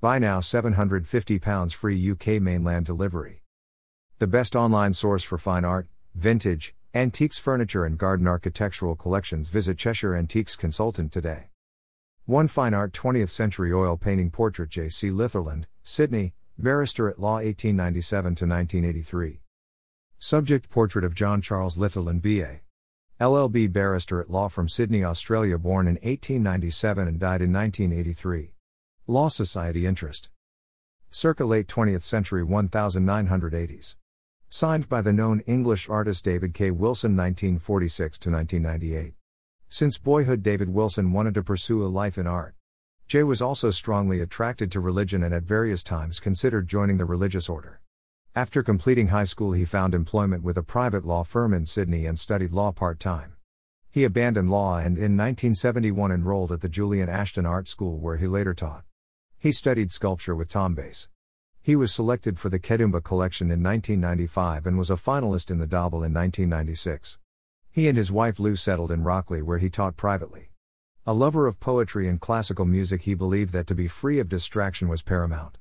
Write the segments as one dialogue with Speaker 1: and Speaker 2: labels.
Speaker 1: Buy now £750 free UK mainland delivery. The best online source for fine art, vintage, antiques furniture and garden architectural collections visit Cheshire Antiques Consultant today. One Fine Art 20th Century Oil Painting Portrait J.C. Litherland, Sydney, Barrister at Law 1897 to 1983. Subject Portrait of John Charles Litherland B.A. LLB Barrister at Law from Sydney, Australia, born in 1897 and died in 1983. Law Society Interest. Circa late 20th century 1980s. Signed by the known English artist David K. Wilson 1946 to 1998. Since boyhood, David Wilson wanted to pursue a life in art. Jay was also strongly attracted to religion and at various times considered joining the religious order. After completing high school, he found employment with a private law firm in Sydney and studied law part time. He abandoned law and in 1971 enrolled at the Julian Ashton Art School where he later taught. He studied sculpture with Tom Bass. He was selected for the Kedumba collection in 1995 and was a finalist in the Dobell in 1996. He and his wife Lou settled in Rockley where he taught privately. A lover of poetry and classical music, he believed that to be free of distraction was paramount.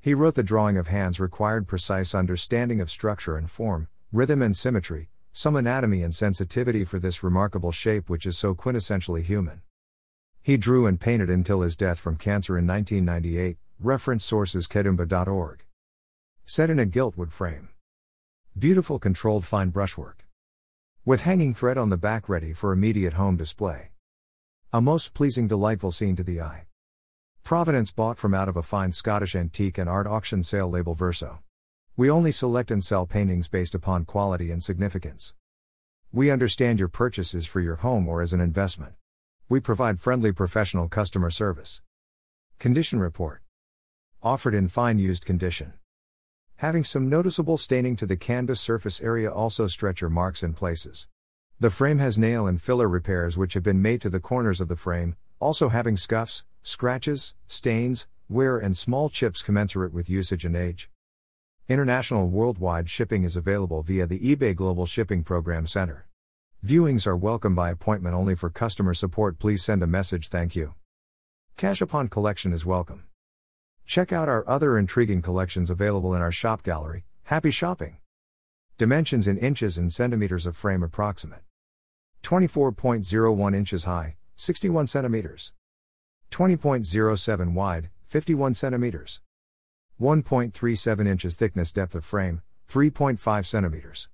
Speaker 1: He wrote the drawing of hands required precise understanding of structure and form, rhythm and symmetry, some anatomy and sensitivity for this remarkable shape which is so quintessentially human. He drew and painted until his death from cancer in 1998, reference sources kedumba.org. Set in a giltwood frame. Beautiful controlled fine brushwork. With hanging thread on the back ready for immediate home display. A most pleasing, delightful scene to the eye. Providence bought from out of a fine Scottish antique and art auction sale label Verso. We only select and sell paintings based upon quality and significance. We understand your purchase is for your home or as an investment. We provide friendly professional customer service. Condition report. Offered in fine used condition. Having some noticeable staining to the canvas surface area, also stretcher marks in places. The frame has nail and filler repairs which have been made to the corners of the frame, also having scuffs, scratches, stains, wear, and small chips commensurate with usage and age. International worldwide shipping is available via the eBay Global Shipping Program Center. Viewings are welcome by appointment only for customer support. Please send a message. Thank you. Cash upon collection is welcome. Check out our other intriguing collections available in our shop gallery. Happy shopping! Dimensions in inches and centimeters of frame approximate. 24.01 inches high, 61 centimeters. 20.07 wide, 51 centimeters. 1.37 inches thickness depth of frame, 3.5 centimeters.